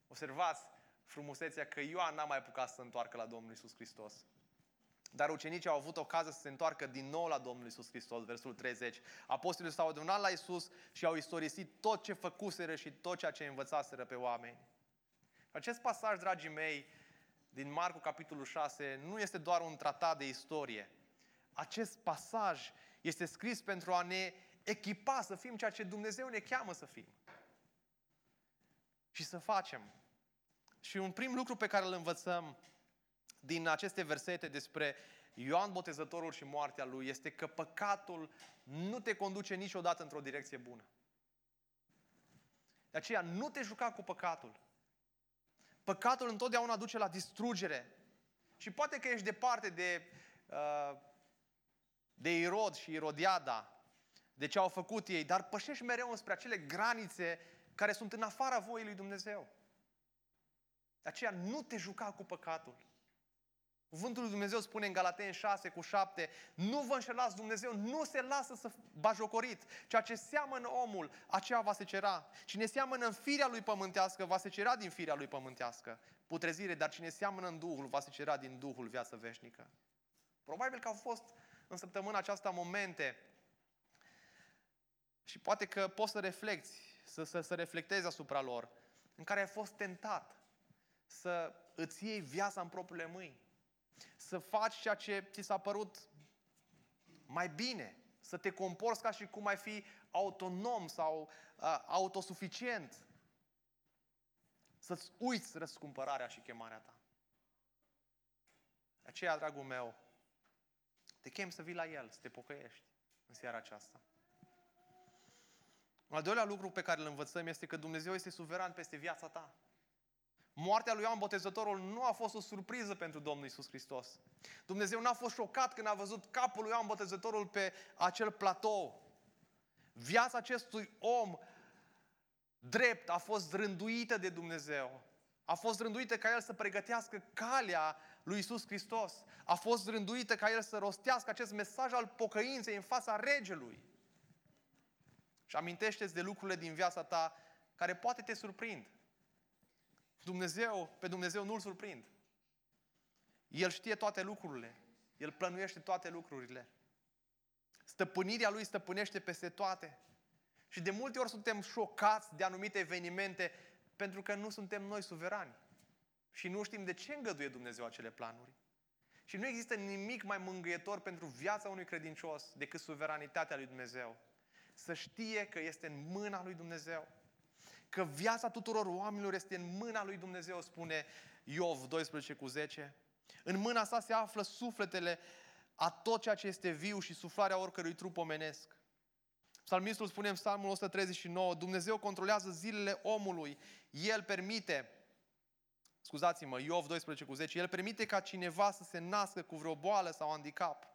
Observați frumusețea că Ioan n-a mai apucat să se întoarcă la Domnul Isus Hristos. Dar ucenicii au avut ocazia să se întoarcă din nou la Domnul Isus Hristos, versetul 30. Apostolii s-au adunat la Isus și au istorisit tot ce făcuseră și tot ceea ce învățaseră pe oameni. Acest pasaj, dragii mei, din Marcu, capitolul 6, nu este doar un tratat de istorie, acest pasaj este scris pentru a ne echipa să fim ceea ce Dumnezeu ne cheamă să fim. Și să facem. Și un prim lucru pe care îl învățăm din aceste versete despre Ioan Botezătorul și moartea lui este că păcatul nu te conduce niciodată într-o direcție bună. De aceea nu te juca cu păcatul. Păcatul întotdeauna duce la distrugere. Și poate că ești departe de uh, de Irod și Irodiada, de ce au făcut ei, dar pășești mereu înspre acele granițe care sunt în afara voii lui Dumnezeu. De aceea nu te juca cu păcatul. Cuvântul lui Dumnezeu spune în Galaten 6 cu 7, nu vă înșelați, Dumnezeu nu se lasă să bajocorit. Ceea ce seamănă omul, aceea va se cera. Cine seamănă în firea lui pământească, va se cera din firea lui pământească. Putrezire, dar cine seamănă în Duhul, va se cera din Duhul viață veșnică. Probabil că au fost în săptămâna aceasta momente și poate că poți să reflecti, să, să, să reflectezi asupra lor, în care ai fost tentat să îți iei viața în propriile mâini, să faci ceea ce ți s-a părut mai bine, să te comporți ca și cum ai fi autonom sau uh, autosuficient, să-ți uiți răscumpărarea și chemarea ta. De aceea, dragul meu, te chem să vii la El, să te pocăiești în seara aceasta. Un al doilea lucru pe care îl învățăm este că Dumnezeu este suveran peste viața ta. Moartea lui Ioan Botezătorul nu a fost o surpriză pentru Domnul Isus Hristos. Dumnezeu n-a fost șocat când a văzut capul lui Ioan Botezătorul pe acel platou. Viața acestui om drept a fost rânduită de Dumnezeu. A fost rânduită ca el să pregătească calea lui Isus Hristos. A fost rânduită ca el să rostească acest mesaj al pocăinței în fața regelui. Și amintește-ți de lucrurile din viața ta care poate te surprind. Dumnezeu, pe Dumnezeu nu-L surprind. El știe toate lucrurile. El plănuiește toate lucrurile. Stăpânirea Lui stăpânește peste toate. Și de multe ori suntem șocați de anumite evenimente pentru că nu suntem noi suverani. Și nu știm de ce îngăduie Dumnezeu acele planuri. Și nu există nimic mai mângâietor pentru viața unui credincios decât suveranitatea lui Dumnezeu. Să știe că este în mâna lui Dumnezeu. Că viața tuturor oamenilor este în mâna lui Dumnezeu, spune Iov 12 cu 10. În mâna sa se află sufletele a tot ceea ce este viu și suflarea oricărui trup omenesc. Psalmistul spune în Psalmul 139, Dumnezeu controlează zilele omului, El permite, scuzați-mă, Iov 12 cu 10, El permite ca cineva să se nască cu vreo boală sau handicap.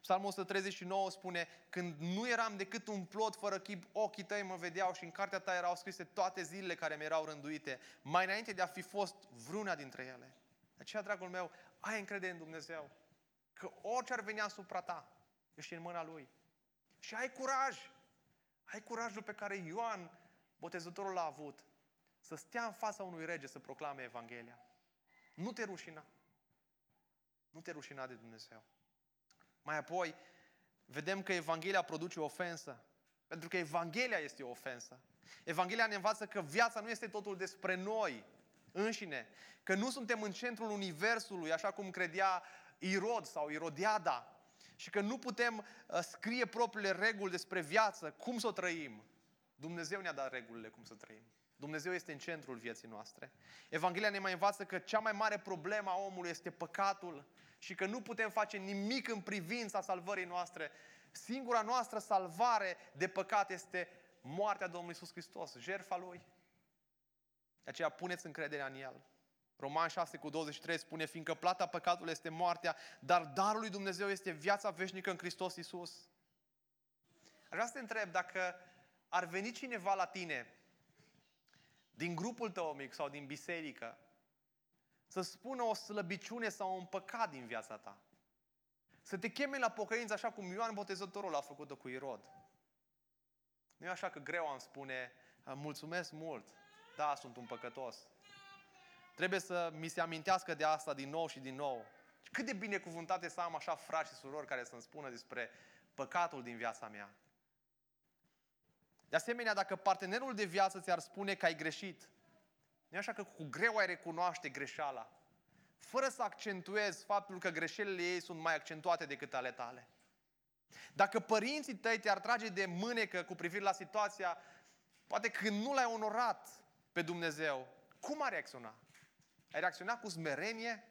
Psalmul 139 spune, când nu eram decât un plot fără chip, ochii tăi mă vedeau și în cartea ta erau scrise toate zilele care mi erau rânduite, mai înainte de a fi fost vreuna dintre ele. De aceea, dragul meu, ai încredere în Dumnezeu. Că orice ar veni asupra ta, ești în mâna Lui. Și ai curaj. Ai curajul pe care Ioan, botezătorul, l-a avut. Să stea în fața unui rege să proclame Evanghelia. Nu te rușina. Nu te rușina de Dumnezeu. Mai apoi, vedem că Evanghelia produce o ofensă. Pentru că Evanghelia este o ofensă. Evanghelia ne învață că viața nu este totul despre noi înșine. Că nu suntem în centrul Universului, așa cum credea Irod sau Irodiada. Și că nu putem uh, scrie propriile reguli despre viață, cum să o trăim. Dumnezeu ne-a dat regulile cum să trăim. Dumnezeu este în centrul vieții noastre. Evanghelia ne mai învață că cea mai mare problemă a omului este păcatul și că nu putem face nimic în privința salvării noastre. Singura noastră salvare de păcat este moartea Domnului Iisus Hristos, jertfa Lui. De aceea puneți încrederea în El. Roman 6 cu 23 spune, fiindcă plata păcatului este moartea, dar darul lui Dumnezeu este viața veșnică în Hristos Iisus. Aș vrea să te întreb dacă ar veni cineva la tine din grupul tău mic sau din biserică să spună o slăbiciune sau un păcat din viața ta. Să te cheme la pocăință așa cum Ioan Botezătorul a făcut-o cu Irod. Nu e așa că greu am spune, mulțumesc mult, da, sunt un păcătos. Trebuie să mi se amintească de asta din nou și din nou. Cât de binecuvântate să am așa frați și surori care să-mi spună despre păcatul din viața mea. De asemenea, dacă partenerul de viață ți-ar spune că ai greșit, nu așa că cu greu ai recunoaște greșeala, fără să accentuezi faptul că greșelile ei sunt mai accentuate decât ale tale. Dacă părinții tăi te-ar trage de mânecă cu privire la situația, poate când nu l-ai onorat pe Dumnezeu, cum ar reacționa? Ai reacționa cu smerenie?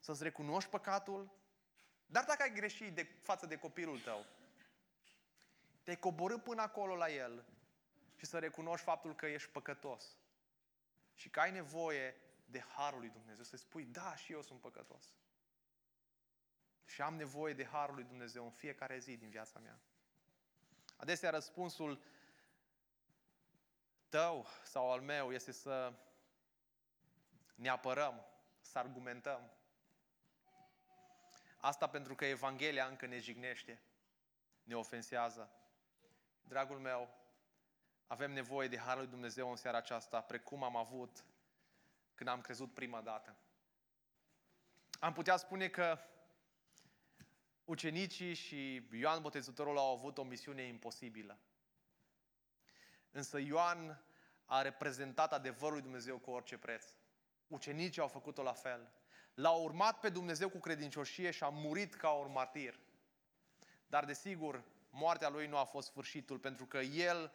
Să-ți recunoști păcatul? Dar dacă ai greșit de, față de copilul tău, te-ai coborât până acolo la el și să recunoști faptul că ești păcătos și că ai nevoie de Harul lui Dumnezeu, să spui, da, și eu sunt păcătos. Și am nevoie de Harul lui Dumnezeu în fiecare zi din viața mea. Adesea răspunsul tău sau al meu este să ne apărăm, să argumentăm. Asta pentru că Evanghelia încă ne jignește, ne ofensează. Dragul meu, avem nevoie de Harul lui Dumnezeu în seara aceasta, precum am avut când am crezut prima dată. Am putea spune că ucenicii și Ioan Botezătorul au avut o misiune imposibilă. Însă Ioan a reprezentat adevărul lui Dumnezeu cu orice preț. Ucenicii au făcut-o la fel. L-au urmat pe Dumnezeu cu credincioșie și a murit ca un martir. Dar desigur, moartea lui nu a fost sfârșitul, pentru că el,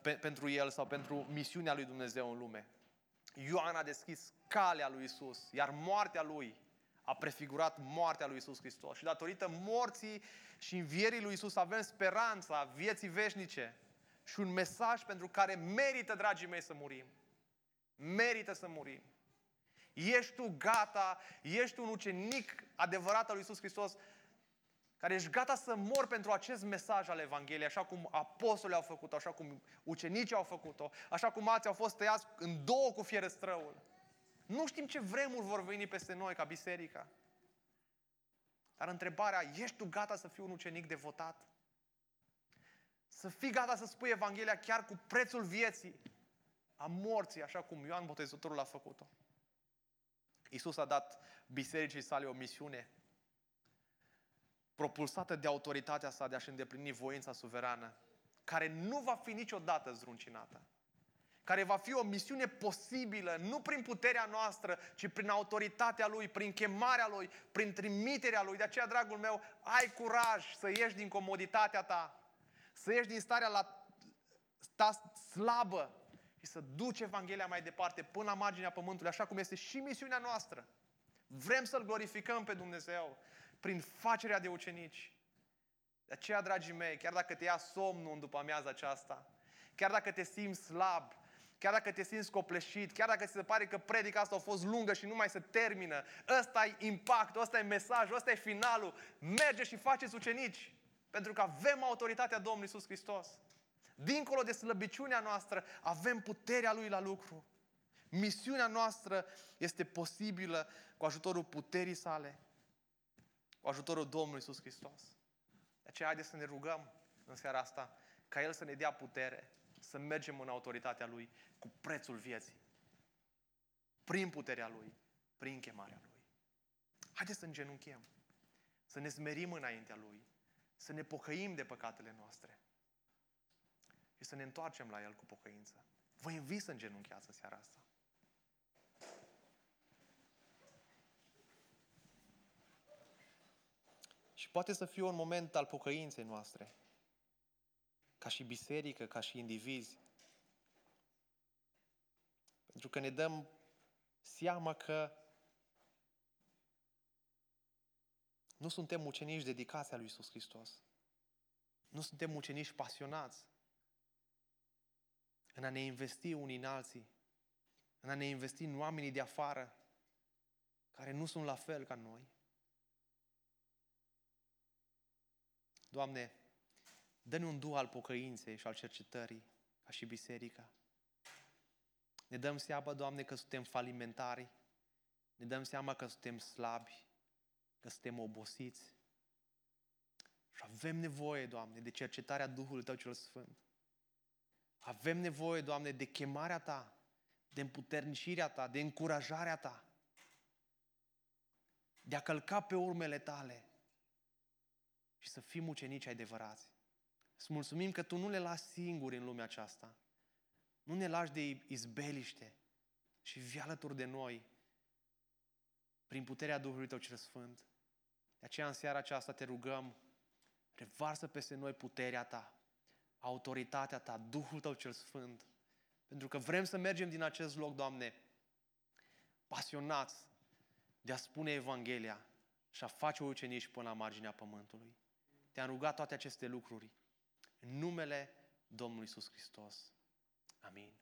pe, pentru el sau pentru misiunea lui Dumnezeu în lume. Ioan a deschis calea lui Isus, iar moartea lui a prefigurat moartea lui Isus Hristos. Și datorită morții și învierii lui Isus avem speranța vieții veșnice și un mesaj pentru care merită, dragii mei, să murim. Merită să murim. Ești tu gata, ești un ucenic adevărat al lui Isus Hristos, care ești gata să mor pentru acest mesaj al Evangheliei, așa cum apostolii au făcut-o, așa cum ucenicii au făcut-o, așa cum alții au fost tăiați în două cu fierăstrăul. Nu știm ce vremuri vor veni peste noi ca biserica. Dar întrebarea, ești tu gata să fii un ucenic devotat? Să fii gata să spui Evanghelia chiar cu prețul vieții, a morții, așa cum Ioan Botezătorul a făcut-o. Isus a dat bisericii sale o misiune. propulsată de autoritatea sa de a-și îndeplini voința suverană, care nu va fi niciodată zruncinată, care va fi o misiune posibilă, nu prin puterea noastră, ci prin autoritatea Lui, prin chemarea Lui, prin trimiterea Lui. De aceea, dragul meu, ai curaj să ieși din comoditatea ta, să ieși din starea la ta slabă și să duci Evanghelia mai departe până la marginea pământului, așa cum este și misiunea noastră. Vrem să-L glorificăm pe Dumnezeu prin facerea de ucenici. De aceea, dragii mei, chiar dacă te ia somnul în după amiaza aceasta, chiar dacă te simți slab, chiar dacă te simți copleșit, chiar dacă ți se pare că predica asta a fost lungă și nu mai se termină, ăsta e impactul, ăsta e mesajul, ăsta e finalul, merge și faceți ucenici, pentru că avem autoritatea Domnului Iisus Hristos. Dincolo de slăbiciunea noastră, avem puterea Lui la lucru. Misiunea noastră este posibilă cu ajutorul puterii sale, cu ajutorul Domnului Iisus Hristos. De aceea haideți să ne rugăm în seara asta ca El să ne dea putere, să mergem în autoritatea Lui cu prețul vieții. Prin puterea Lui, prin chemarea Lui. Haideți să îngenunchem, să ne smerim înaintea Lui, să ne pocăim de păcatele noastre și să ne întoarcem la El cu pocăință. Vă invit să îngenunchiați în seara asta. Și poate să fie un moment al pocăinței noastre, ca și biserică, ca și indivizi. Pentru că ne dăm seama că nu suntem ucenici dedicați a lui Iisus Hristos. Nu suntem ucenici pasionați în a ne investi unii în alții, în a ne investi în oamenii de afară, care nu sunt la fel ca noi. Doamne, dă-ne un duh al pocăinței și al cercetării, ca și biserica. Ne dăm seama, Doamne, că suntem falimentari, ne dăm seama că suntem slabi, că suntem obosiți. Și avem nevoie, Doamne, de cercetarea Duhului Tău cel Sfânt. Avem nevoie, Doamne, de chemarea Ta, de împuternicirea Ta, de încurajarea Ta, de a călca pe urmele Tale și să fim ucenici adevărați. Îți mulțumim că Tu nu le lași singuri în lumea aceasta. Nu ne lași de izbeliște și vii alături de noi prin puterea Duhului Tău cel Sfânt. De aceea în seara aceasta te rugăm, revarsă peste noi puterea Ta, autoritatea Ta, Duhul Tău cel Sfânt. Pentru că vrem să mergem din acest loc, Doamne, pasionați de a spune Evanghelia și a face ucenici până la marginea pământului. Te-am rugat toate aceste lucruri în numele Domnului Iisus Hristos. Amin.